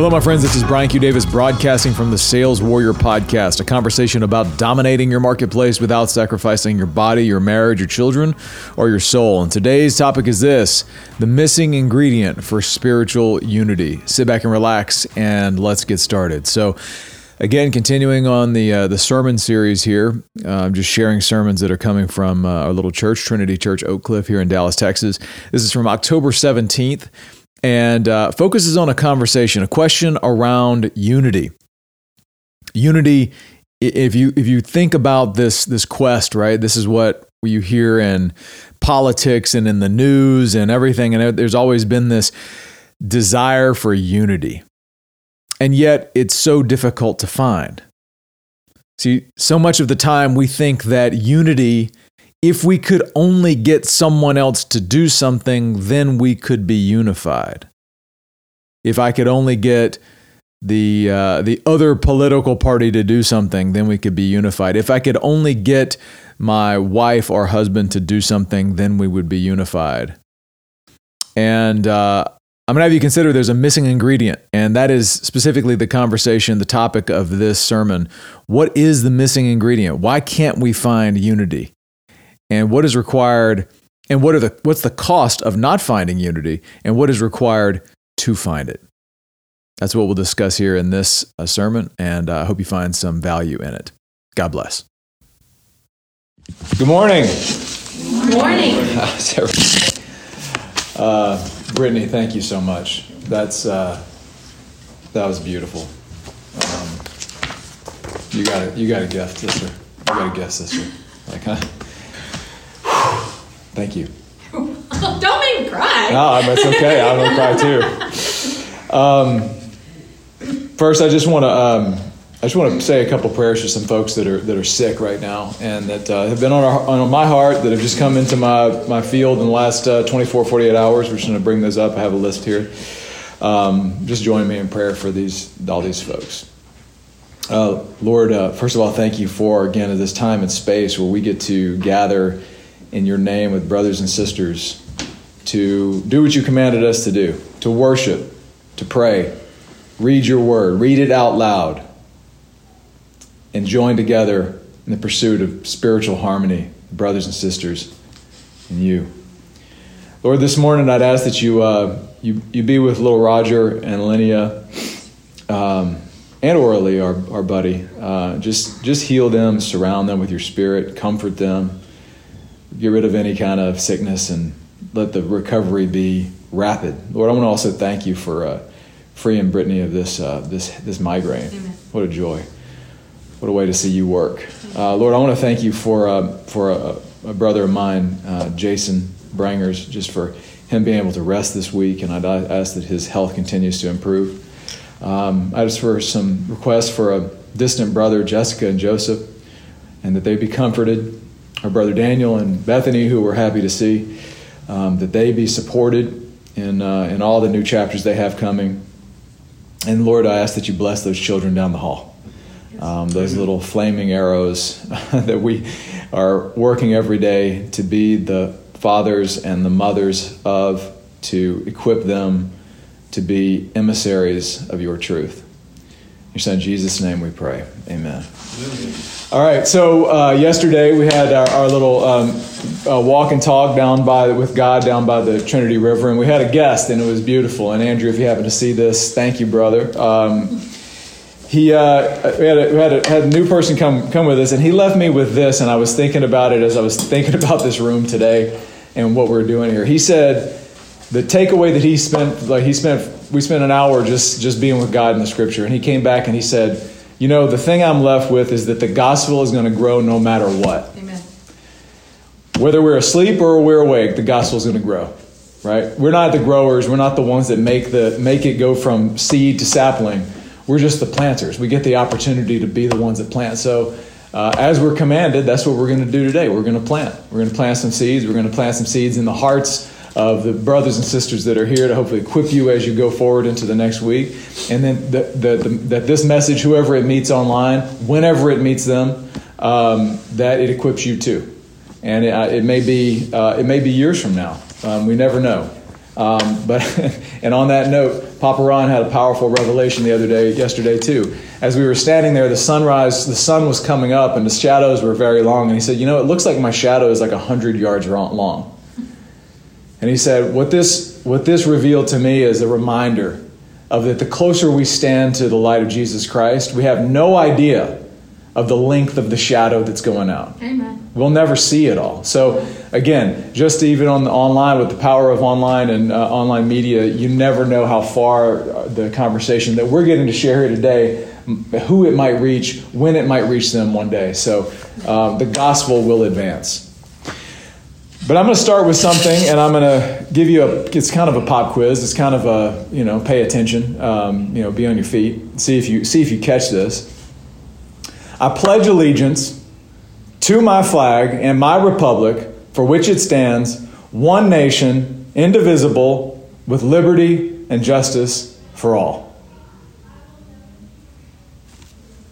Hello, my friends. This is Brian Q. Davis broadcasting from the Sales Warrior Podcast, a conversation about dominating your marketplace without sacrificing your body, your marriage, your children, or your soul. And today's topic is this the missing ingredient for spiritual unity. Sit back and relax, and let's get started. So, Again, continuing on the uh, the sermon series here, uh, I'm just sharing sermons that are coming from uh, our little church, Trinity Church Oak Cliff here in Dallas, Texas. This is from October 17th and uh, focuses on a conversation, a question around unity. Unity. If you if you think about this this quest, right? This is what you hear in politics and in the news and everything, and there's always been this desire for unity, and yet it's so difficult to find. See, so much of the time we think that unity if we could only get someone else to do something, then we could be unified. If I could only get the uh, the other political party to do something, then we could be unified. If I could only get my wife or husband to do something, then we would be unified. And uh, I'm going to have you consider there's a missing ingredient, and that is specifically the conversation, the topic of this sermon. What is the missing ingredient? Why can't we find unity? And what is required and what are the what's the cost of not finding unity and what is required to find it? That's what we'll discuss here in this uh, sermon and uh, i uh, hope you find some value in it. God bless. Good morning. Good morning. Uh, brittany thank you so much. That's uh, that was beautiful. Um, you got it you got a gift sister. You got a gift sister. Like huh Thank you. Don't make me cry. No, it's okay. I'm gonna cry too. Um, first, I just want to um, I just want to say a couple prayers for some folks that are that are sick right now and that uh, have been on, our, on my heart that have just come into my my field in the last uh, 24, 48 hours. We're just going to bring those up. I have a list here. Um, just join me in prayer for these all these folks. Uh, Lord, uh, first of all, thank you for again this time and space where we get to gather in your name with brothers and sisters to do what you commanded us to do to worship, to pray, read your word, read it out loud, and join together in the pursuit of spiritual harmony, brothers and sisters, and you. Lord, this morning I'd ask that you, uh, you, you be with little Roger and Linnea um, and Orly, our, our buddy. Uh, just, just heal them, surround them with your spirit, comfort them get rid of any kind of sickness and let the recovery be rapid. Lord, I want to also thank you for uh, freeing Brittany of this uh, this this migraine. Amen. What a joy! What a way to see you work, uh, Lord. I want to thank you for uh, for a, a, brother of mine, uh, Jason Brangers, just for him being able to rest this week, and I ask that his health continues to improve. Um, I just for some requests for a distant brother, Jessica and Joseph, and that they be comforted our brother Daniel and Bethany, who we're happy to see, um, that they be supported in, uh, in all the new chapters they have coming. And Lord, I ask that you bless those children down the hall, um, those little flaming arrows that we are working every day to be the fathers and the mothers of, to equip them to be emissaries of your truth. Your son Jesus' name we pray. Amen. All right, so uh, yesterday we had our, our little um, uh, walk and talk down by with God down by the Trinity River, and we had a guest, and it was beautiful. And Andrew, if you happen to see this, thank you, brother. Um, he uh, we, had a, we had, a, had a new person come come with us, and he left me with this, and I was thinking about it as I was thinking about this room today and what we're doing here. He said the takeaway that he spent like he spent we spent an hour just just being with God in the Scripture, and he came back and he said you know, the thing I'm left with is that the gospel is going to grow no matter what. Amen. Whether we're asleep or we're awake, the gospel is going to grow. Right? We're not the growers. We're not the ones that make the make it go from seed to sapling. We're just the planters. We get the opportunity to be the ones that plant. So, uh, as we're commanded, that's what we're going to do today. We're going to plant. We're going to plant some seeds. We're going to plant some seeds in the hearts of the brothers and sisters that are here to hopefully equip you as you go forward into the next week. And then the, the, the, that this message, whoever it meets online, whenever it meets them, um, that it equips you too. And it, uh, it may be uh, it may be years from now. Um, we never know. Um, but and on that note, Papa Ron had a powerful revelation the other day, yesterday too. As we were standing there, the sunrise, the sun was coming up, and the shadows were very long. And he said, "You know, it looks like my shadow is like hundred yards long." And he said, "What this what this revealed to me is a reminder of that the closer we stand to the light of Jesus Christ, we have no idea of the length of the shadow that's going out. Amen. We'll never see it all. So again, just even on the online with the power of online and uh, online media, you never know how far uh, the conversation that we're getting to share here today, who it might reach, when it might reach them one day. So um, the gospel will advance. But I'm going to start with something, and I'm going to give you a. It's kind of a pop quiz. It's kind of a you know pay attention. Um, you know, be on your feet. See if you see if you catch this. I pledge allegiance to my flag and my republic for which it stands, one nation, indivisible, with liberty and justice for all.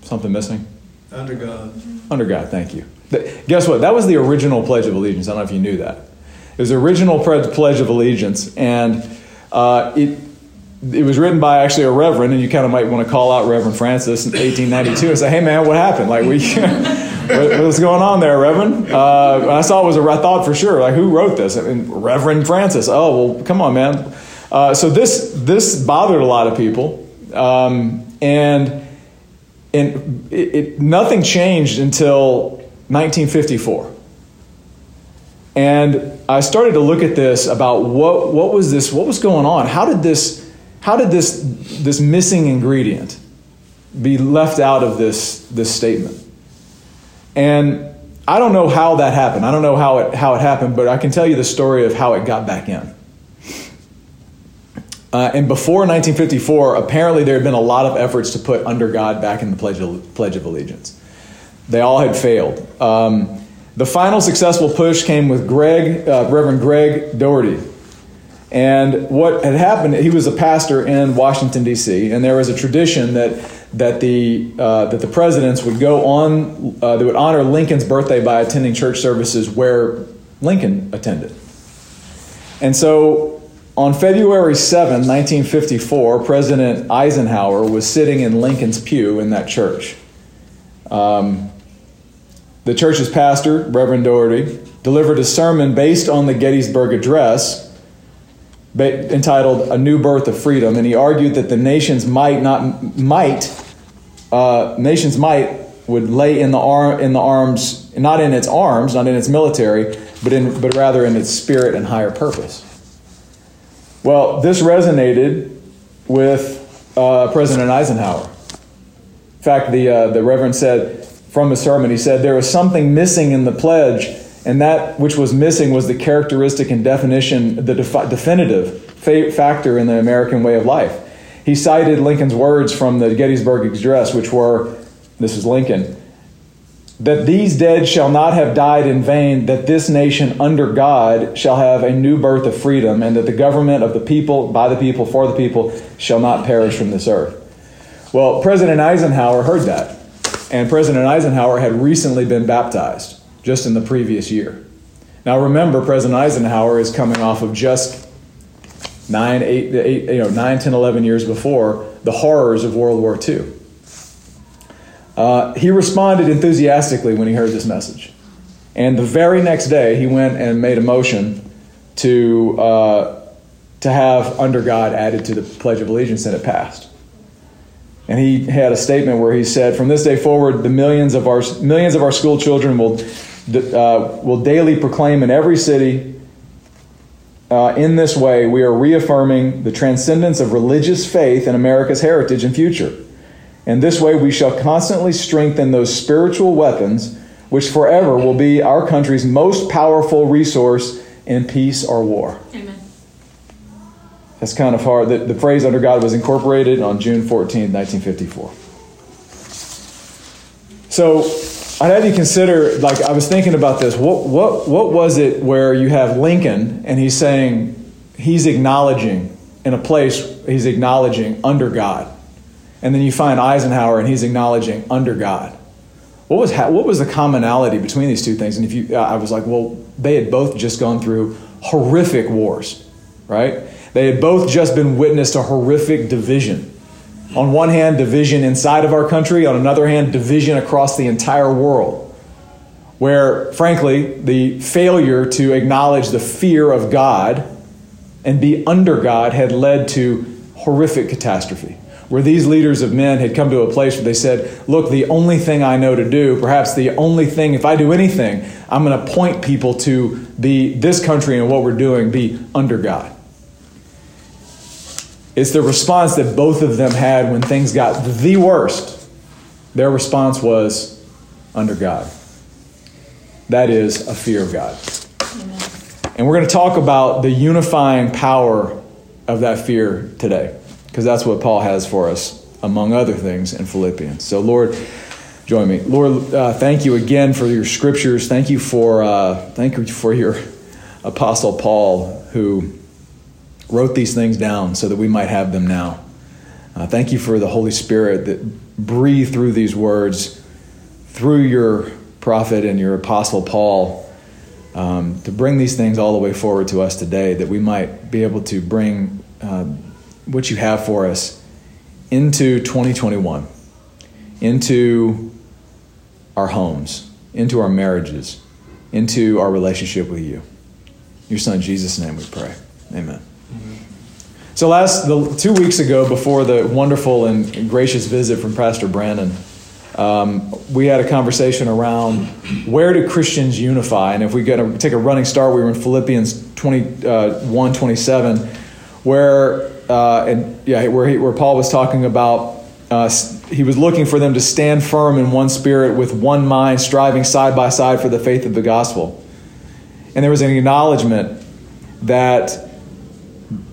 Something missing? Under God. Under God, thank you. Guess what? That was the original Pledge of Allegiance. I don't know if you knew that. It was the original Pledge of Allegiance, and uh, it it was written by actually a reverend, and you kind of might want to call out Reverend Francis in 1892 and say, "Hey, man, what happened? Like, we, what, what's going on there, Reverend?" Uh, I saw it was a I thought for sure, like, who wrote this? I mean, Reverend Francis. Oh, well, come on, man. Uh, so this this bothered a lot of people, um, and and it, it, nothing changed until 1954. And I started to look at this about what, what was this, what was going on? How did this, how did this, this missing ingredient be left out of this, this statement? And I don't know how that happened. I don't know how it, how it happened, but I can tell you the story of how it got back in. Uh, and before 1954, apparently there had been a lot of efforts to put under God back in the Pledge of, Pledge of Allegiance. They all had failed. Um, the final successful push came with Greg, uh, Reverend Greg Doherty. And what had happened, he was a pastor in Washington, D.C., and there was a tradition that, that, the, uh, that the presidents would go on, uh, they would honor Lincoln's birthday by attending church services where Lincoln attended. And so on February 7, 1954, President Eisenhower was sitting in Lincoln's pew in that church. Um, the church's pastor, Reverend Doherty, delivered a sermon based on the Gettysburg Address entitled A New Birth of Freedom, and he argued that the nation's might not might uh, nation's might would lay in the arm in the arms not in its arms, not in its military, but in but rather in its spirit and higher purpose. Well, this resonated with uh, President Eisenhower. In fact, the uh, the Reverend said from his sermon. He said, There was something missing in the pledge, and that which was missing was the characteristic and definition, the defi- definitive fa- factor in the American way of life. He cited Lincoln's words from the Gettysburg Address, which were this is Lincoln that these dead shall not have died in vain, that this nation under God shall have a new birth of freedom, and that the government of the people, by the people, for the people, shall not perish from this earth. Well, President Eisenhower heard that. And President Eisenhower had recently been baptized just in the previous year. Now remember, President Eisenhower is coming off of just nine, eight, eight, you know, nine, 10, 11 years before the horrors of World War II. Uh, he responded enthusiastically when he heard this message. And the very next day, he went and made a motion to, uh, to have under God added to the Pledge of Allegiance, and it passed. And he had a statement where he said, "From this day forward, the millions of our millions of our school children will uh, will daily proclaim in every city." Uh, in this way, we are reaffirming the transcendence of religious faith in America's heritage and future. In this way, we shall constantly strengthen those spiritual weapons which forever will be our country's most powerful resource in peace or war. Amen. That's kind of hard. The, the phrase under God was incorporated on June 14, 1954. So I'd have you consider, like, I was thinking about this. What, what, what was it where you have Lincoln and he's saying, he's acknowledging in a place, he's acknowledging under God. And then you find Eisenhower and he's acknowledging under God. What was, what was the commonality between these two things? And if you, I was like, well, they had both just gone through horrific wars right? They had both just been witness to horrific division. On one hand, division inside of our country, on another hand, division across the entire world. Where, frankly, the failure to acknowledge the fear of God and be under God had led to horrific catastrophe. Where these leaders of men had come to a place where they said, Look, the only thing I know to do, perhaps the only thing, if I do anything, I'm going to point people to be this country and what we're doing be under God. It's the response that both of them had when things got the worst. Their response was under God. That is a fear of God. Amen. And we're going to talk about the unifying power of that fear today, because that's what Paul has for us, among other things, in Philippians. So, Lord, join me. Lord, uh, thank you again for your scriptures. Thank you for uh, thank you for your apostle Paul, who wrote these things down so that we might have them now. Uh, thank you for the Holy Spirit that breathed through these words, through your prophet and your apostle Paul, um, to bring these things all the way forward to us today, that we might be able to bring uh, what you have for us into 2021, into our homes, into our marriages, into our relationship with you. Your son Jesus' name we pray. Amen. So last the, two weeks ago, before the wonderful and gracious visit from Pastor Brandon, um, we had a conversation around where do Christians unify, and if we get to take a running start, we were in Philippians 21, uh, 27, where uh, and yeah, where he, where Paul was talking about uh, he was looking for them to stand firm in one spirit with one mind, striving side by side for the faith of the gospel, and there was an acknowledgement that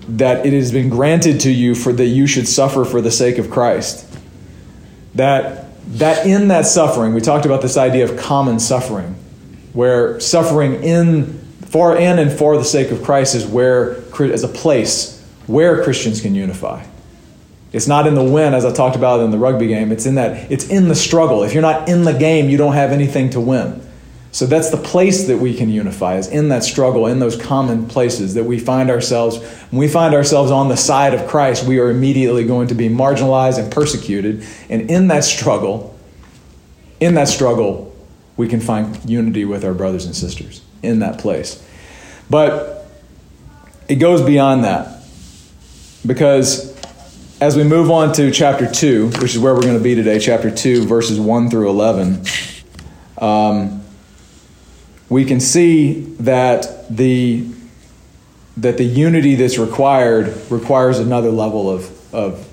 that it has been granted to you for that you should suffer for the sake of Christ. That that in that suffering, we talked about this idea of common suffering, where suffering in for in and for the sake of Christ is where as a place where Christians can unify. It's not in the win, as I talked about in the rugby game. It's in that it's in the struggle. If you're not in the game, you don't have anything to win. So that's the place that we can unify, is in that struggle, in those common places that we find ourselves. When we find ourselves on the side of Christ, we are immediately going to be marginalized and persecuted. And in that struggle, in that struggle, we can find unity with our brothers and sisters in that place. But it goes beyond that. Because as we move on to chapter 2, which is where we're going to be today, chapter 2, verses 1 through 11. Um, we can see that the that the unity that's required requires another level of, of,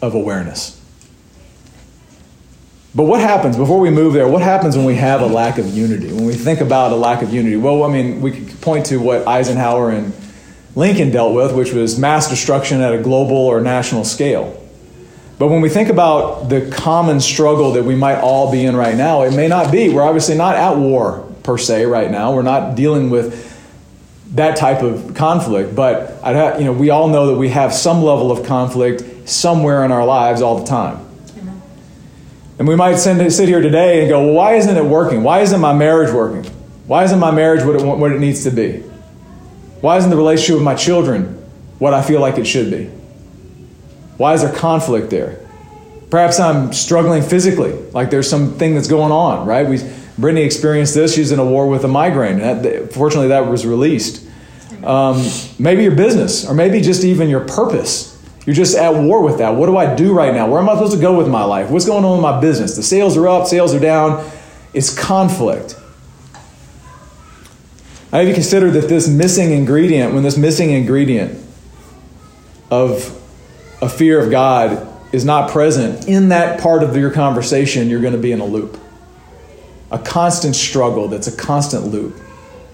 of awareness. But what happens, before we move there, what happens when we have a lack of unity? When we think about a lack of unity? Well, I mean, we could point to what Eisenhower and Lincoln dealt with, which was mass destruction at a global or national scale. But when we think about the common struggle that we might all be in right now, it may not be. We're obviously not at war per se right now. We're not dealing with that type of conflict. But have, you know, we all know that we have some level of conflict somewhere in our lives all the time. And we might send, sit here today and go, well, why isn't it working? Why isn't my marriage working? Why isn't my marriage what it, what it needs to be? Why isn't the relationship with my children what I feel like it should be? Why is there conflict there? Perhaps I'm struggling physically, like there's something that's going on, right? We, Brittany experienced this. She's in a war with a migraine. That, fortunately, that was released. Um, maybe your business, or maybe just even your purpose. You're just at war with that. What do I do right now? Where am I supposed to go with my life? What's going on with my business? The sales are up, sales are down. It's conflict. I Have you considered that this missing ingredient, when this missing ingredient of a fear of God is not present in that part of your conversation, you're going to be in a loop. A constant struggle that's a constant loop.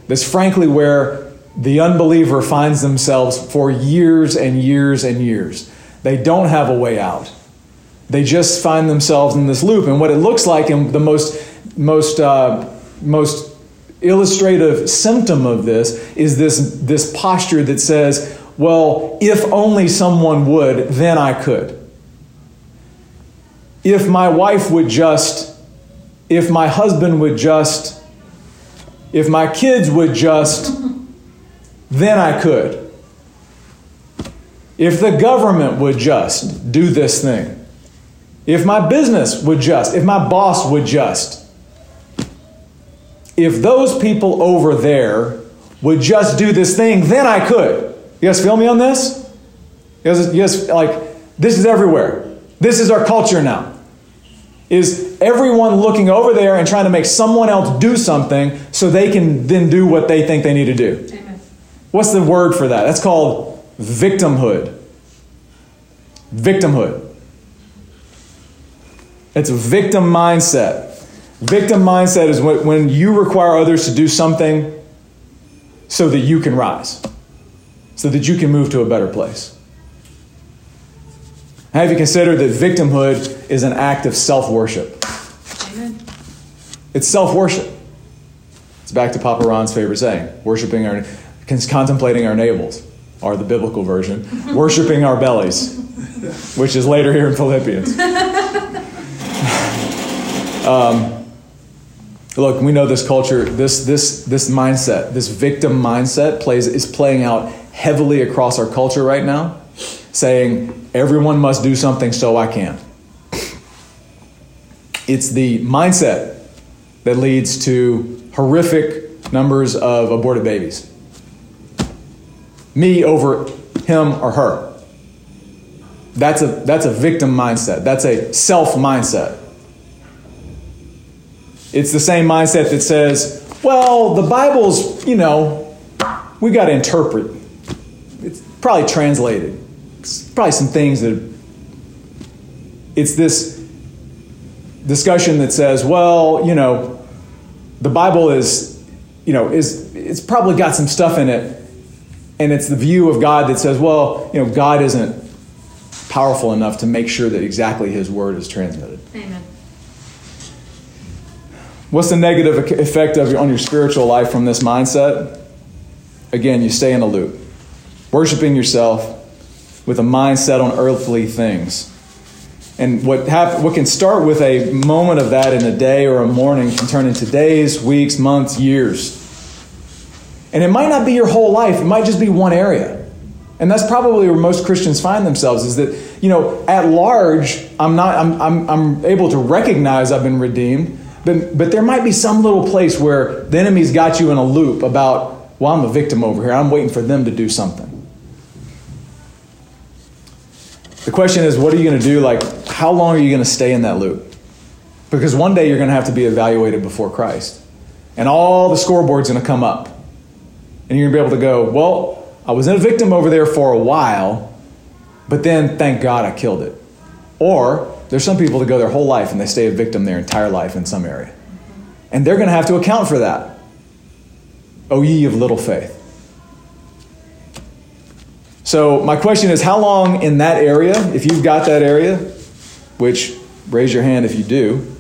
That's frankly where the unbeliever finds themselves for years and years and years. They don't have a way out. They just find themselves in this loop. And what it looks like, and the most, most, uh, most illustrative symptom of this, is this, this posture that says, well, if only someone would, then I could. If my wife would just, if my husband would just, if my kids would just, then I could. If the government would just do this thing, if my business would just, if my boss would just, if those people over there would just do this thing, then I could. You guys feel me on this? You guys, you guys like, this is everywhere. This is our culture now. Is everyone looking over there and trying to make someone else do something so they can then do what they think they need to do? Amen. What's the word for that? That's called victimhood. Victimhood. It's a victim mindset. Victim mindset is when, when you require others to do something so that you can rise, so that you can move to a better place. Have you considered that victimhood is an act of self worship? It's self worship. It's back to Papa Ron's favorite saying worshiping our, contemplating our navels, or the biblical version, worshiping our bellies, which is later here in Philippians. Um, look, we know this culture, this, this, this mindset, this victim mindset plays, is playing out heavily across our culture right now, saying everyone must do something so I can. It's the mindset that leads to horrific numbers of aborted babies. Me over him or her. That's a, that's a victim mindset. That's a self mindset. It's the same mindset that says, well, the Bible's, you know, we got to interpret. Probably translated. Probably some things that. It's this discussion that says, well, you know, the Bible is, you know, is it's probably got some stuff in it, and it's the view of God that says, well, you know, God isn't powerful enough to make sure that exactly His word is transmitted. Amen. What's the negative effect of on your spiritual life from this mindset? Again, you stay in a loop, worshiping yourself with a mindset on earthly things. And what, hap- what can start with a moment of that in a day or a morning can turn into days, weeks, months, years. And it might not be your whole life, it might just be one area. And that's probably where most Christians find themselves is that, you know, at large, I'm not I'm, I'm, I'm able to recognize I've been redeemed, but, but there might be some little place where the enemy's got you in a loop about, well, I'm a victim over here. I'm waiting for them to do something. The question is, what are you going to do? Like, how long are you going to stay in that loop? Because one day you're going to have to be evaluated before Christ. And all the scoreboard's going to come up. And you're going to be able to go, well, I was a victim over there for a while, but then thank God I killed it. Or there's some people that go their whole life and they stay a victim their entire life in some area. And they're going to have to account for that. O ye of little faith. So, my question is how long in that area, if you've got that area, which raise your hand if you do,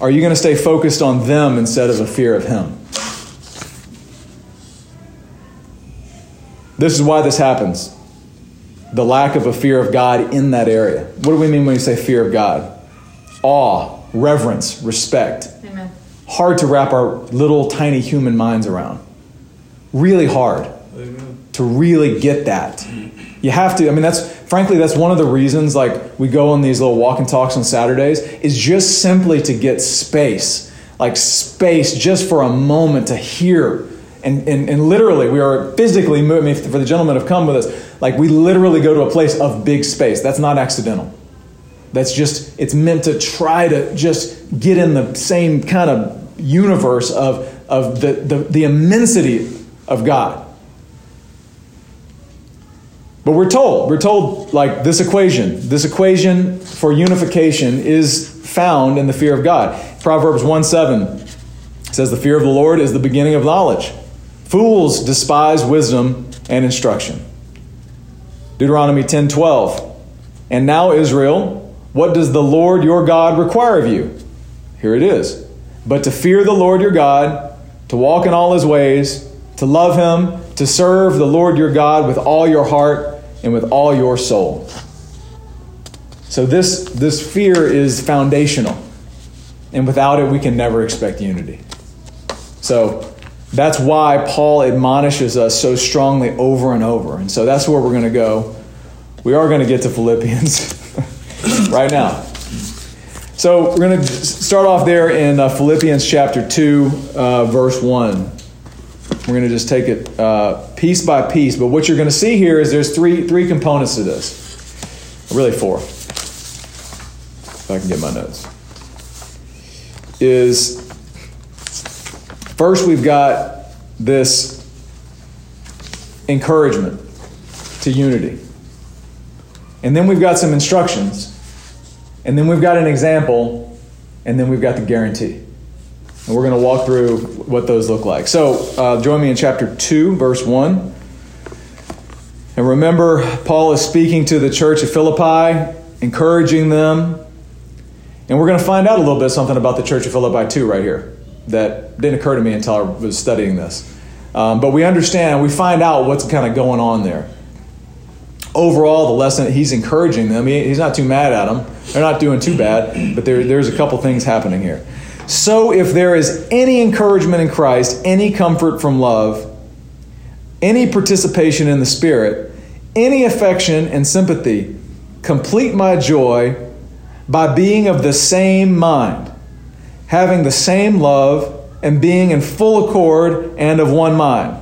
are you going to stay focused on them instead of a fear of Him? This is why this happens the lack of a fear of God in that area. What do we mean when we say fear of God? Awe, reverence, respect. Amen. Hard to wrap our little tiny human minds around. Really hard to really get that. You have to, I mean, that's frankly, that's one of the reasons like we go on these little walk and talks on Saturdays, is just simply to get space, like space just for a moment to hear. And, and, and literally, we are physically moving, for the gentlemen have come with us, like we literally go to a place of big space. That's not accidental. That's just, it's meant to try to just get in the same kind of universe of, of the, the, the immensity of God. But we're told, we're told like this equation, this equation for unification is found in the fear of God. Proverbs 1 7 says, The fear of the Lord is the beginning of knowledge. Fools despise wisdom and instruction. Deuteronomy 10 12. And now, Israel, what does the Lord your God require of you? Here it is. But to fear the Lord your God, to walk in all his ways, to love him, to serve the Lord your God with all your heart and with all your soul. So this, this fear is foundational. And without it, we can never expect unity. So That's why Paul admonishes us so strongly over and over. And so that's where we're going to go. We are going to get to Philippians right now. So we're going to start off there in uh, Philippians chapter 2, uh, verse 1. We're going to just take it uh, piece by piece. But what you're going to see here is there's three, three components to this. Really, four. If I can get my notes. Is first we've got this encouragement to unity. And then we've got some instructions. And then we've got an example. And then we've got the guarantee. And we're going to walk through what those look like. So uh, join me in chapter 2, verse 1. And remember, Paul is speaking to the church of Philippi, encouraging them. And we're going to find out a little bit something about the church of Philippi, too, right here, that didn't occur to me until I was studying this. Um, but we understand, we find out what's kind of going on there. Overall, the lesson, he's encouraging them. He, he's not too mad at them. They're not doing too bad, but there, there's a couple things happening here. So, if there is any encouragement in Christ, any comfort from love, any participation in the Spirit, any affection and sympathy, complete my joy by being of the same mind, having the same love, and being in full accord and of one mind.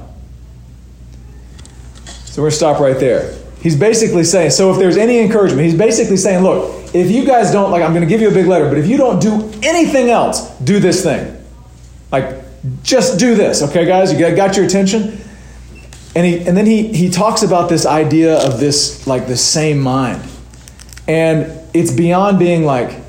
So, we're going to stop right there. He's basically saying, so if there's any encouragement, he's basically saying, look, if you guys don't, like, I'm going to give you a big letter, but if you don't do anything else, do this thing. Like, just do this, okay, guys? You got your attention? And, he, and then he, he talks about this idea of this, like, the same mind. And it's beyond being like,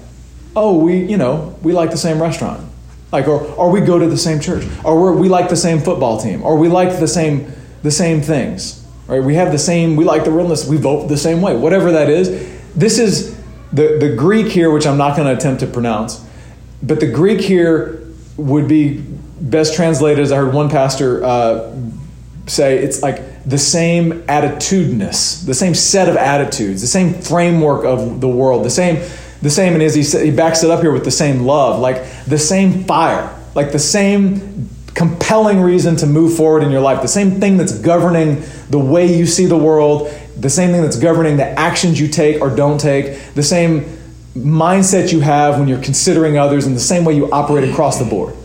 oh, we, you know, we like the same restaurant. Like, or, or we go to the same church. Or we we like the same football team. Or we like the same, the same things right? We have the same, we like the realness, we vote the same way, whatever that is. This is the, the Greek here, which I'm not going to attempt to pronounce, but the Greek here would be best translated, as I heard one pastor uh, say, it's like the same attitudinous, the same set of attitudes, the same framework of the world, the same, the same, and as he, he backs it up here with the same love, like the same fire, like the same compelling reason to move forward in your life, the same thing that's governing the way you see the world, the same thing that's governing the actions you take or don't take, the same mindset you have when you're considering others, and the same way you operate across the board.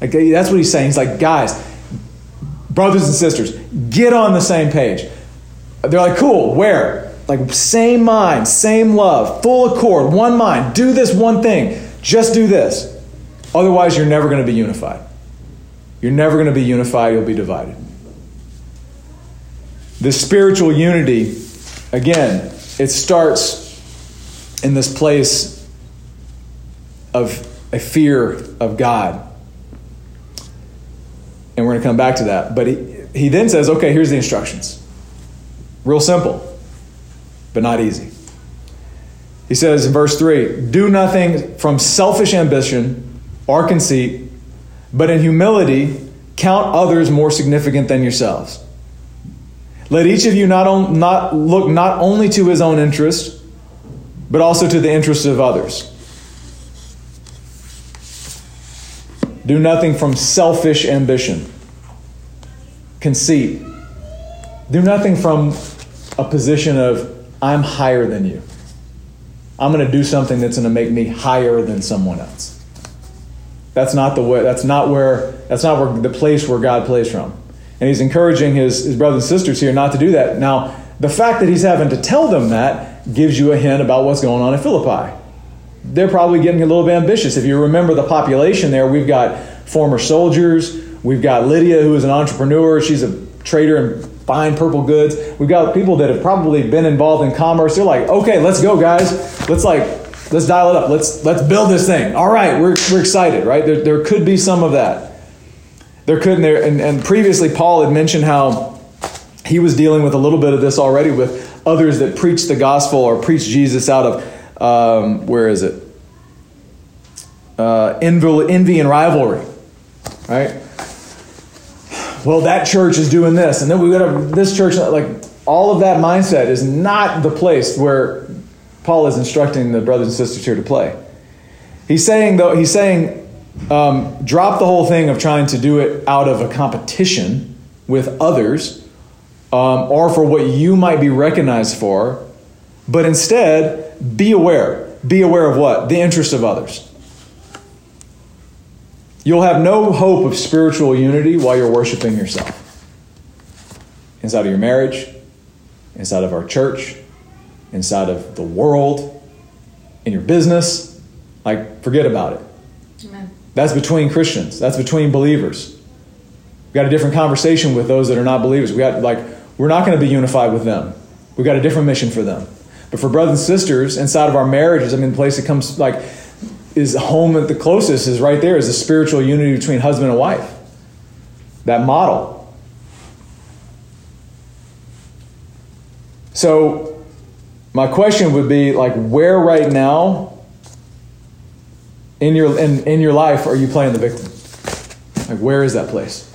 Like, that's what he's saying. He's like, guys, brothers and sisters, get on the same page. They're like, cool, where? Like, same mind, same love, full accord, one mind. Do this one thing. Just do this. Otherwise, you're never going to be unified. You're never going to be unified, you'll be divided. This spiritual unity, again, it starts in this place of a fear of God. And we're going to come back to that. But he, he then says, okay, here's the instructions. Real simple, but not easy. He says in verse 3 Do nothing from selfish ambition or conceit but in humility, count others more significant than yourselves. Let each of you not, on, not look not only to his own interest, but also to the interests of others. Do nothing from selfish ambition, conceit. Do nothing from a position of, I'm higher than you. I'm going to do something that's going to make me higher than someone else. That's not the way. That's not where. That's not where the place where God plays from. And he's encouraging his, his brothers and sisters here not to do that. Now, the fact that he's having to tell them that gives you a hint about what's going on in Philippi. They're probably getting a little bit ambitious. If you remember the population there, we've got former soldiers. We've got Lydia, who is an entrepreneur. She's a trader in fine purple goods. We've got people that have probably been involved in commerce. They're like, okay, let's go, guys. Let's like Let's dial it up. Let's let's build this thing. All right, we're, we're excited, right? There, there could be some of that. There couldn't there, and, and previously Paul had mentioned how he was dealing with a little bit of this already with others that preach the gospel or preach Jesus out of, um, where is it? Uh, envy, and rivalry, right? Well, that church is doing this, and then we got to, this church, like, all of that mindset is not the place where Paul is instructing the brothers and sisters here to play. He's saying, though, he's saying, um, drop the whole thing of trying to do it out of a competition with others um, or for what you might be recognized for, but instead be aware. Be aware of what? The interest of others. You'll have no hope of spiritual unity while you're worshiping yourself. Inside of your marriage, inside of our church, inside of the world, in your business. Like, forget about it. That's between Christians, that's between believers. We've got a different conversation with those that are not believers. We got, like, we're not going to be unified with them. We've got a different mission for them. But for brothers and sisters inside of our marriages, I mean, the place that comes, like, is home at the closest is right there is the spiritual unity between husband and wife. That model. So, my question would be like, where right now in your in, in your life are you playing the victim? Like, where is that place?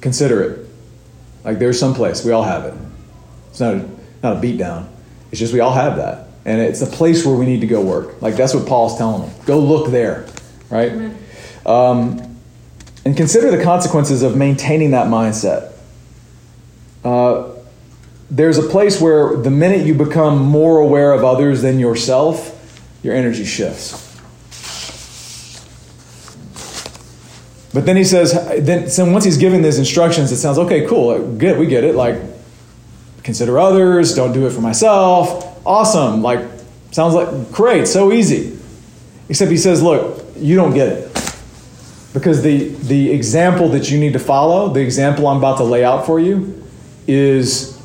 Consider it. Like, there's some place we all have it. It's not a, not a beat down. It's just we all have that. And it's a place where we need to go work. Like that's what Paul's telling them. Go look there, right? Um, and consider the consequences of maintaining that mindset. Uh, there's a place where the minute you become more aware of others than yourself, your energy shifts. But then he says, then so once he's giving these instructions, it sounds okay, cool, good, we get it. Like, consider others, don't do it for myself, awesome. Like, sounds like great, so easy. Except he says, look, you don't get it. Because the, the example that you need to follow, the example I'm about to lay out for you, is,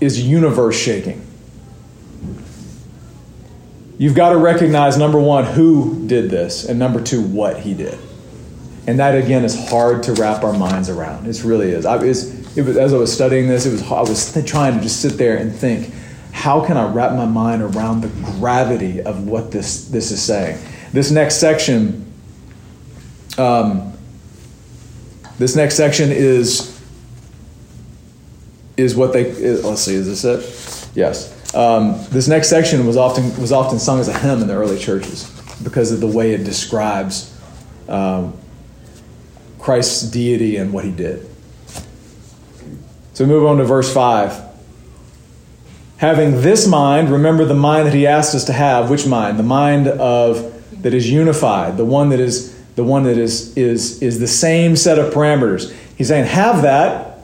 is universe shaking. You've got to recognize number one, who did this, and number two, what he did. And that again is hard to wrap our minds around. It really is. I, was, as I was studying this, it was I was trying to just sit there and think how can I wrap my mind around the gravity of what this, this is saying? This next section, um, this next section is is what they is, let's see, is this it? Yes. Um, this next section was often was often sung as a hymn in the early churches because of the way it describes um, Christ's deity and what he did. So move on to verse five. Having this mind, remember the mind that he asked us to have. Which mind? The mind of that is unified, the one that is the one that is is is the same set of parameters. He's saying, have that,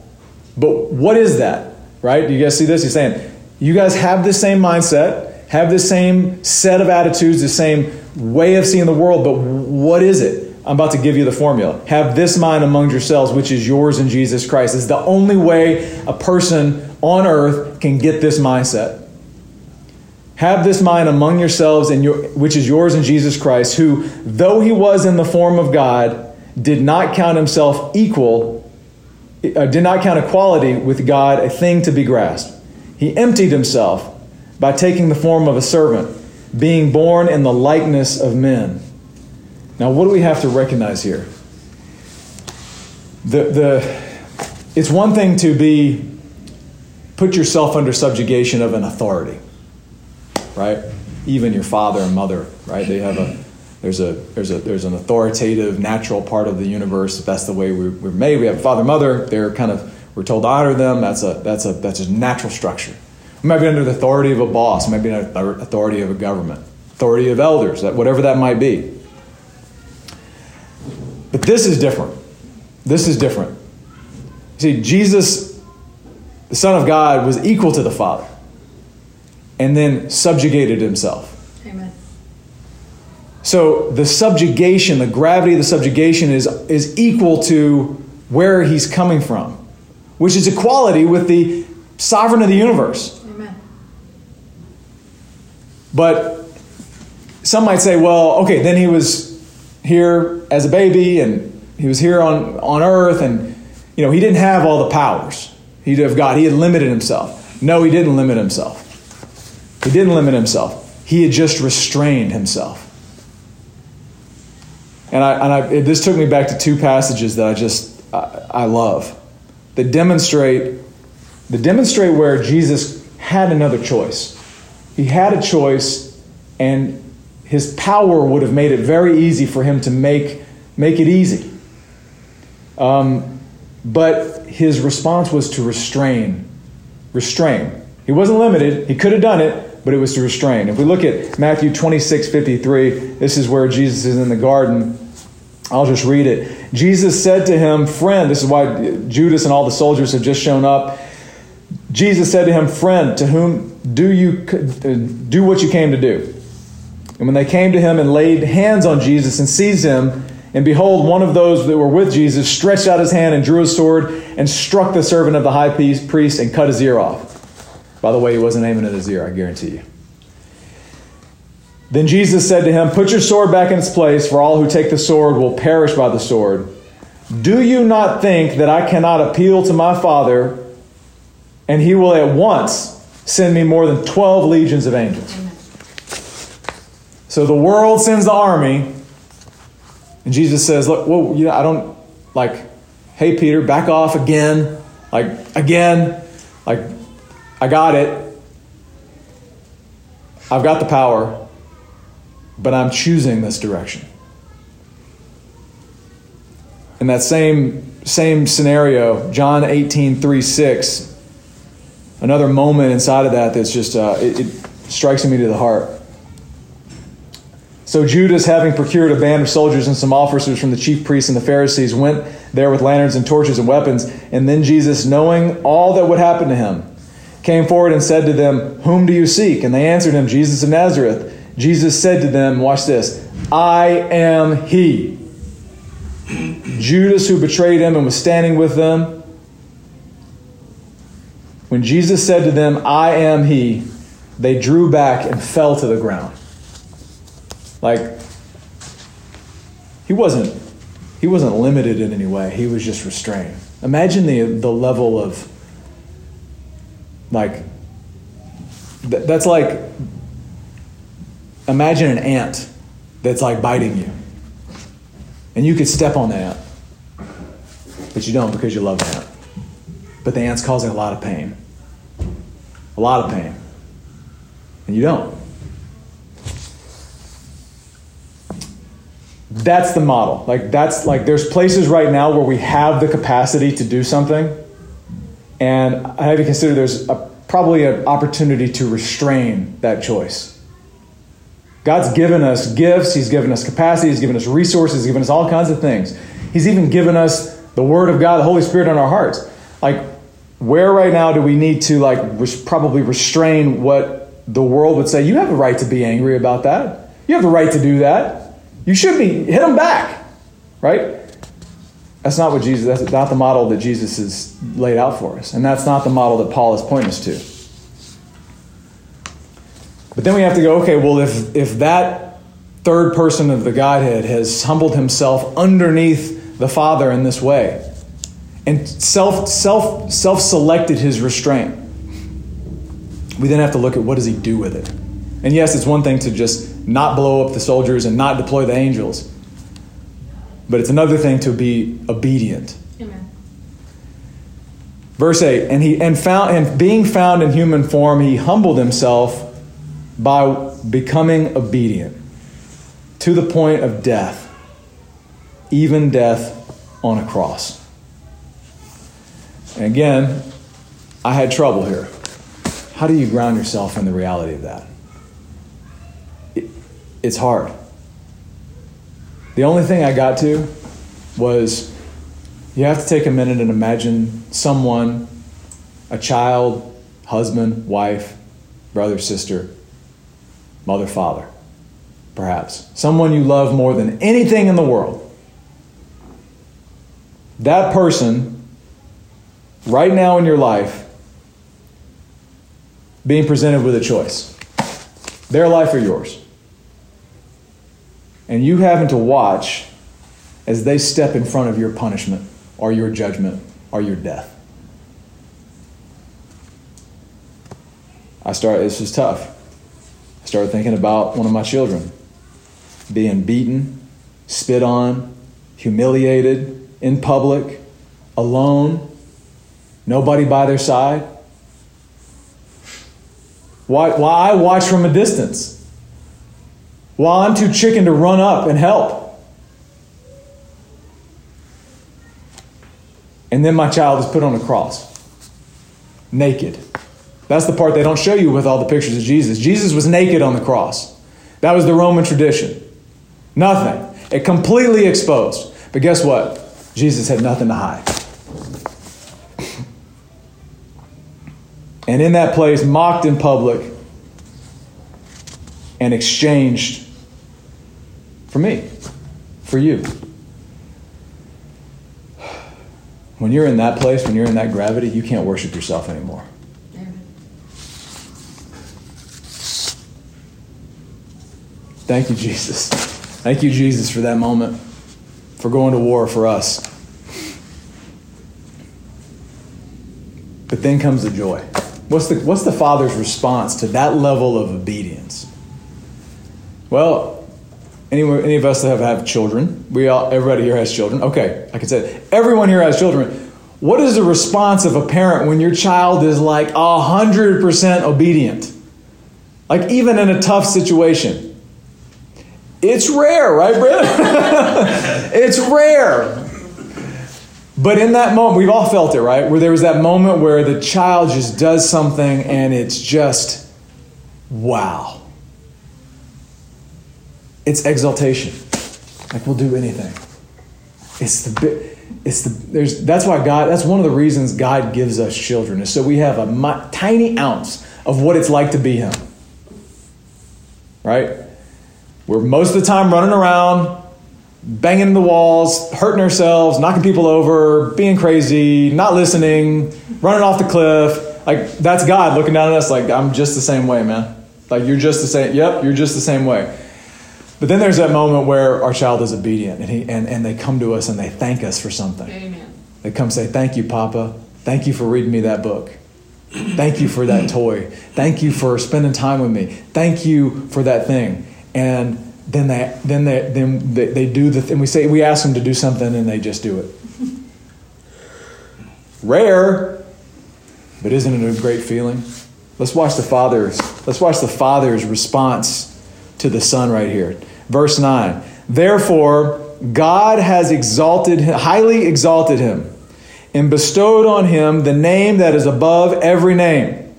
but what is that? Right? Do you guys see this? He's saying, you guys have the same mindset, have the same set of attitudes, the same way of seeing the world, but what is it? I'm about to give you the formula. Have this mind among yourselves, which is yours in Jesus Christ. It's the only way a person on earth can get this mindset. Have this mind among yourselves, and your, which is yours in Jesus Christ, who, though he was in the form of God, did not count himself equal, uh, did not count equality with God a thing to be grasped. He emptied himself by taking the form of a servant, being born in the likeness of men. Now, what do we have to recognize here? The, the, it's one thing to be put yourself under subjugation of an authority, right? Even your father and mother, right? They have a there's a there's a there's an authoritative natural part of the universe. That's the way we're, we're made. We have a father, mother. They're kind of we're told to honor them. That's a that's a that's a natural structure. We might be under the authority of a boss. We might be under the authority of a government, authority of elders, that whatever that might be. But this is different. This is different. See, Jesus the Son of God was equal to the Father and then subjugated himself. Amen. So the subjugation, the gravity of the subjugation is, is equal to where he's coming from, which is equality with the sovereign of the universe. Amen. But some might say, well, okay, then he was here as a baby and he was here on, on earth and you know he didn't have all the powers He'd have got, he had limited himself. No, he didn't limit himself. He didn't limit himself. He had just restrained himself. And, I, and I, this took me back to two passages that I just, I, I love that demonstrate, that demonstrate where Jesus had another choice. He had a choice and his power would have made it very easy for him to make, make it easy. Um, but his response was to restrain. Restrain. He wasn't limited. He could have done it, but it was to restrain. If we look at Matthew 26 53, this is where Jesus is in the garden. I'll just read it. Jesus said to him, Friend, this is why Judas and all the soldiers have just shown up. Jesus said to him, Friend, to whom do you do what you came to do? And when they came to him and laid hands on Jesus and seized him, and behold, one of those that were with Jesus stretched out his hand and drew his sword and struck the servant of the high priest and cut his ear off. By the way, he wasn't aiming at his ear, I guarantee you. Then Jesus said to him, Put your sword back in its place, for all who take the sword will perish by the sword. Do you not think that I cannot appeal to my Father, and he will at once send me more than 12 legions of angels? So the world sends the army, and Jesus says, Look, well, you know, I don't like, hey, Peter, back off again. Like, again. Like, I got it. I've got the power, but I'm choosing this direction. In that same, same scenario, John 18, 3, 6, another moment inside of that that's just, uh, it, it strikes me to the heart. So Judas, having procured a band of soldiers and some officers from the chief priests and the Pharisees, went there with lanterns and torches and weapons. And then Jesus, knowing all that would happen to him, came forward and said to them, Whom do you seek? And they answered him, Jesus of Nazareth. Jesus said to them, Watch this, I am he. Judas, who betrayed him and was standing with them, when Jesus said to them, I am he, they drew back and fell to the ground. Like he wasn't he wasn't limited in any way. He was just restrained. Imagine the the level of like th- that's like imagine an ant that's like biting you. And you could step on that. But you don't because you love the ant. But the ant's causing a lot of pain. A lot of pain. And you don't. That's the model. Like that's like there's places right now where we have the capacity to do something, and I have to consider there's a, probably an opportunity to restrain that choice. God's given us gifts, He's given us capacity, He's given us resources, He's given us all kinds of things. He's even given us the Word of God, the Holy Spirit in our hearts. Like, where right now do we need to like res- probably restrain what the world would say? You have a right to be angry about that. You have the right to do that. You should be hit them back, right? That's not what Jesus. That's not the model that Jesus has laid out for us, and that's not the model that Paul is pointing us to. But then we have to go. Okay, well, if if that third person of the Godhead has humbled himself underneath the Father in this way, and self self self selected his restraint, we then have to look at what does he do with it. And yes, it's one thing to just not blow up the soldiers and not deploy the angels. But it's another thing to be obedient. Amen. Verse 8, and he and found and being found in human form, he humbled himself by becoming obedient to the point of death, even death on a cross. And again, I had trouble here. How do you ground yourself in the reality of that? It's hard. The only thing I got to was you have to take a minute and imagine someone, a child, husband, wife, brother, sister, mother, father, perhaps. Someone you love more than anything in the world. That person, right now in your life, being presented with a choice their life or yours and you having to watch as they step in front of your punishment or your judgment or your death. I started, this was tough. I started thinking about one of my children being beaten, spit on, humiliated in public, alone, nobody by their side. Why, why I watch from a distance while I'm too chicken to run up and help. And then my child is put on a cross, naked. That's the part they don't show you with all the pictures of Jesus. Jesus was naked on the cross. That was the Roman tradition. Nothing. It completely exposed. But guess what? Jesus had nothing to hide. And in that place, mocked in public and exchanged for me, for you. When you're in that place, when you're in that gravity, you can't worship yourself anymore. Thank you, Jesus. Thank you, Jesus, for that moment, for going to war for us. But then comes the joy. What's the, what's the Father's response to that level of obedience? Well, any, any of us that have, have children, we all, everybody here has children. Okay, I can say everyone here has children. What is the response of a parent when your child is like 100% obedient? Like, even in a tough situation. It's rare, right, Brent? it's rare. But in that moment, we've all felt it, right? Where there was that moment where the child just does something and it's just, wow. It's exaltation. Like we'll do anything. It's the bit. it's the there's that's why God that's one of the reasons God gives us children is so we have a tiny ounce of what it's like to be Him. Right? We're most of the time running around, banging the walls, hurting ourselves, knocking people over, being crazy, not listening, running off the cliff. Like that's God looking down at us like I'm just the same way, man. Like you're just the same. Yep, you're just the same way. But then there's that moment where our child is obedient and, he, and, and they come to us and they thank us for something. Amen. They come say, Thank you, Papa. Thank you for reading me that book. Thank you for that toy. Thank you for spending time with me. Thank you for that thing. And then they then they then they, they do the thing. We say we ask them to do something and they just do it. Rare, but isn't it a great feeling? Let's watch the father's let's watch the father's response to the son right here. Verse 9. Therefore God has exalted highly exalted him and bestowed on him the name that is above every name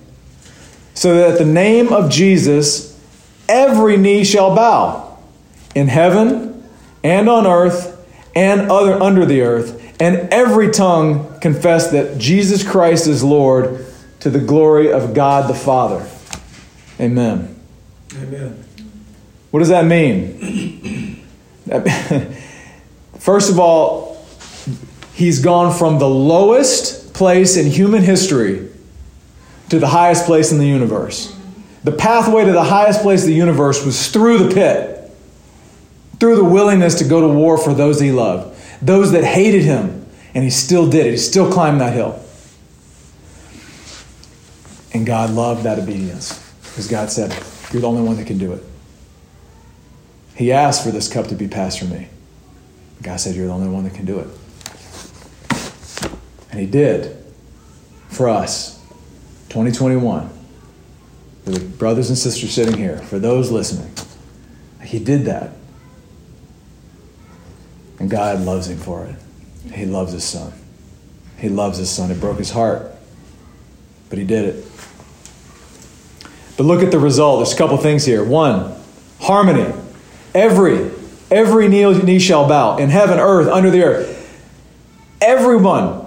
so that at the name of Jesus every knee shall bow in heaven and on earth and other under the earth, and every tongue confess that Jesus Christ is Lord to the glory of God the Father. Amen. Amen. What does that mean? First of all, he's gone from the lowest place in human history to the highest place in the universe. The pathway to the highest place in the universe was through the pit through the willingness to go to war for those he loved, those that hated him, and he still did it. He still climbed that hill. And God loved that obedience because God said, You're the only one that can do it. He asked for this cup to be passed from me. God said, You're the only one that can do it. And He did for us, 2021, the brothers and sisters sitting here, for those listening. He did that. And God loves him for it. He loves his son. He loves his son. It broke his heart, but he did it. But look at the result. There's a couple things here. One, harmony. Every, every knee, shall bow in heaven, earth, under the earth. Everyone.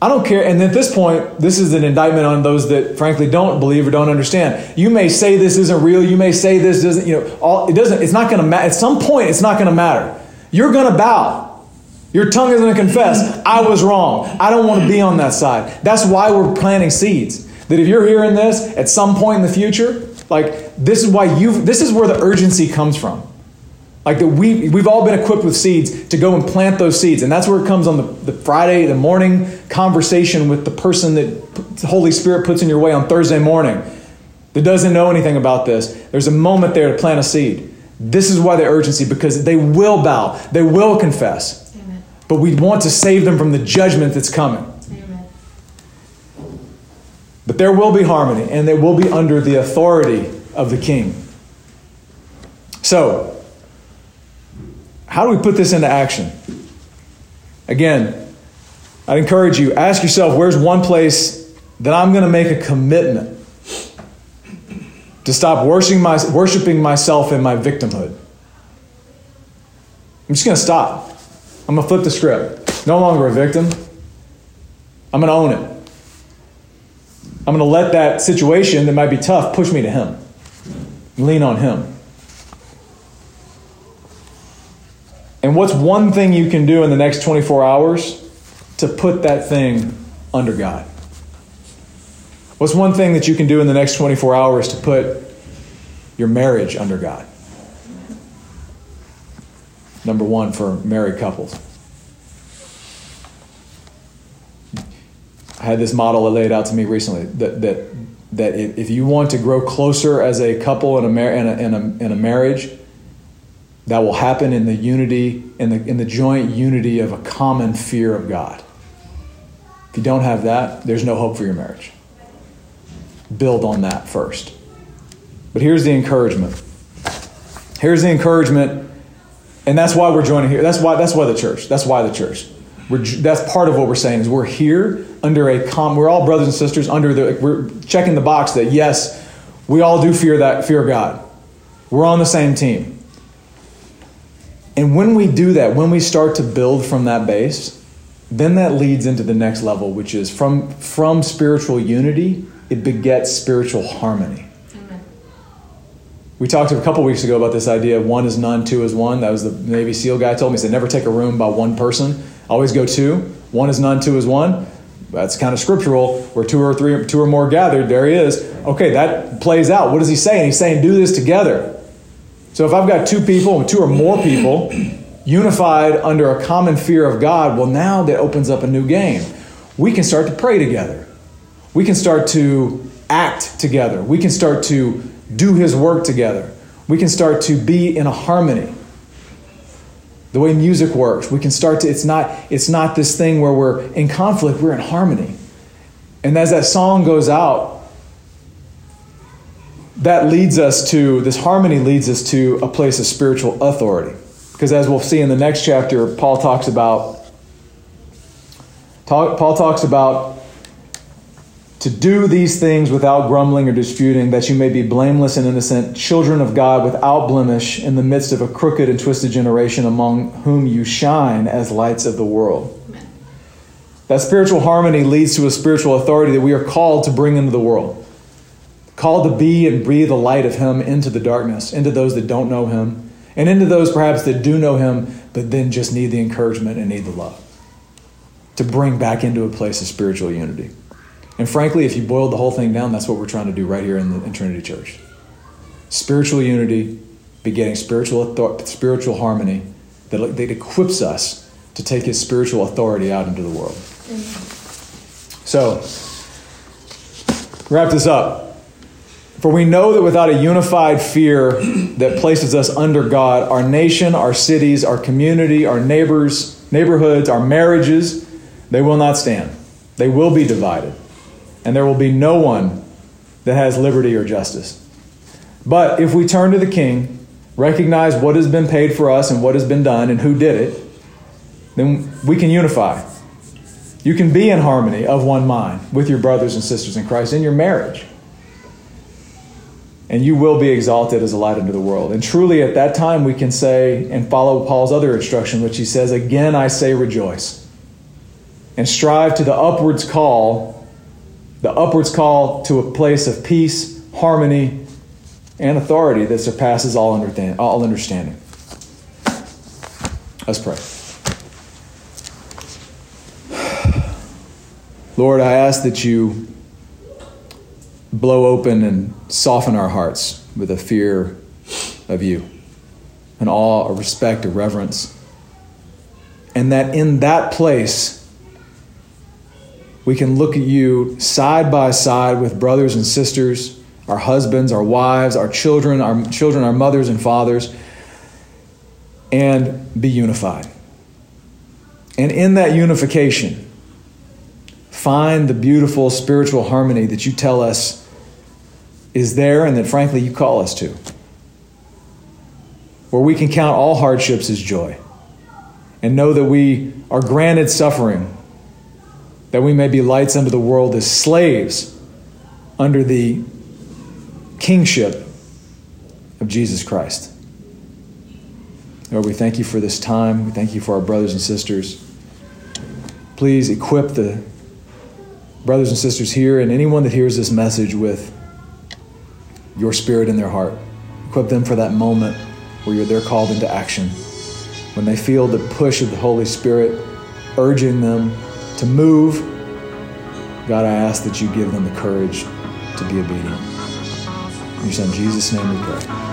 I don't care. And at this point, this is an indictment on those that frankly don't believe or don't understand. You may say this isn't real. You may say this doesn't, you know, all, it doesn't, it's not going to matter. At some point, it's not going to matter. You're going to bow. Your tongue is going to confess, I was wrong. I don't want to be on that side. That's why we're planting seeds. That if you're hearing this at some point in the future, like this is why you this is where the urgency comes from. Like that we we've all been equipped with seeds to go and plant those seeds. And that's where it comes on the, the Friday, the morning conversation with the person that the Holy Spirit puts in your way on Thursday morning that doesn't know anything about this. There's a moment there to plant a seed. This is why the urgency, because they will bow, they will confess. Amen. But we want to save them from the judgment that's coming. Amen. But there will be harmony, and they will be under the authority of the king. So, how do we put this into action? Again, I'd encourage you, ask yourself where's one place that I'm going to make a commitment to stop worshiping, my, worshiping myself in my victimhood? I'm just going to stop. I'm going to flip the script. No longer a victim. I'm going to own it. I'm going to let that situation that might be tough push me to Him. Lean on Him. And what's one thing you can do in the next 24 hours to put that thing under God? What's one thing that you can do in the next 24 hours to put your marriage under God? Number one for married couples. I had this model laid out to me recently that, that, that if you want to grow closer as a couple in a, mar- in a, in a, in a marriage, that will happen in the unity, in the, in the joint unity of a common fear of God. If you don't have that, there's no hope for your marriage. Build on that first. But here's the encouragement. Here's the encouragement, and that's why we're joining here. That's why, that's why the church. That's why the church. We're, that's part of what we're saying is we're here under a com. We're all brothers and sisters under the. We're checking the box that yes, we all do fear that fear God. We're on the same team. And when we do that, when we start to build from that base, then that leads into the next level, which is from from spiritual unity, it begets spiritual harmony. We talked a couple weeks ago about this idea of one is none, two is one. That was the Navy SEAL guy told me. He said, never take a room by one person. Always go two. One is none, two is one. That's kind of scriptural. Where two or three, two or more gathered, there he is. Okay, that plays out. What is he saying? He's saying, do this together. So if I've got two people, two or more people, unified under a common fear of God, well, now that opens up a new game. We can start to pray together. We can start to act together. We can start to do His work together. We can start to be in a harmony the way music works we can start to it's not it's not this thing where we're in conflict we're in harmony and as that song goes out that leads us to this harmony leads us to a place of spiritual authority because as we'll see in the next chapter paul talks about paul talks about to do these things without grumbling or disputing, that you may be blameless and innocent, children of God without blemish, in the midst of a crooked and twisted generation among whom you shine as lights of the world. That spiritual harmony leads to a spiritual authority that we are called to bring into the world. Called to be and breathe the light of Him into the darkness, into those that don't know Him, and into those perhaps that do know Him, but then just need the encouragement and need the love. To bring back into a place of spiritual unity. And frankly, if you boiled the whole thing down, that's what we're trying to do right here in, the, in Trinity Church. Spiritual unity, begetting spiritual, spiritual harmony that, that equips us to take his spiritual authority out into the world. So, wrap this up. For we know that without a unified fear that places us under God, our nation, our cities, our community, our neighbors, neighborhoods, our marriages, they will not stand. They will be divided and there will be no one that has liberty or justice. But if we turn to the King, recognize what has been paid for us and what has been done and who did it, then we can unify. You can be in harmony of one mind with your brothers and sisters in Christ in your marriage. And you will be exalted as a light unto the world. And truly, at that time, we can say and follow Paul's other instruction, which he says, Again, I say rejoice. And strive to the upwards call the upwards call to a place of peace, harmony, and authority that surpasses all, understanding. Let's pray. Lord, I ask that you blow open and soften our hearts with a fear of you, an awe, a respect, a reverence. And that in that place, we can look at you side by side with brothers and sisters, our husbands, our wives, our children, our children, our mothers and fathers, and be unified. And in that unification, find the beautiful spiritual harmony that you tell us is there and that, frankly, you call us to. where we can count all hardships as joy and know that we are granted suffering, that we may be lights unto the world as slaves under the kingship of Jesus Christ. Lord, we thank you for this time. We thank you for our brothers and sisters. Please equip the brothers and sisters here and anyone that hears this message with your spirit in their heart. Equip them for that moment where they're called into action. When they feel the push of the Holy Spirit urging them to move, God, I ask that you give them the courage to be obedient. In your son Jesus' name we pray.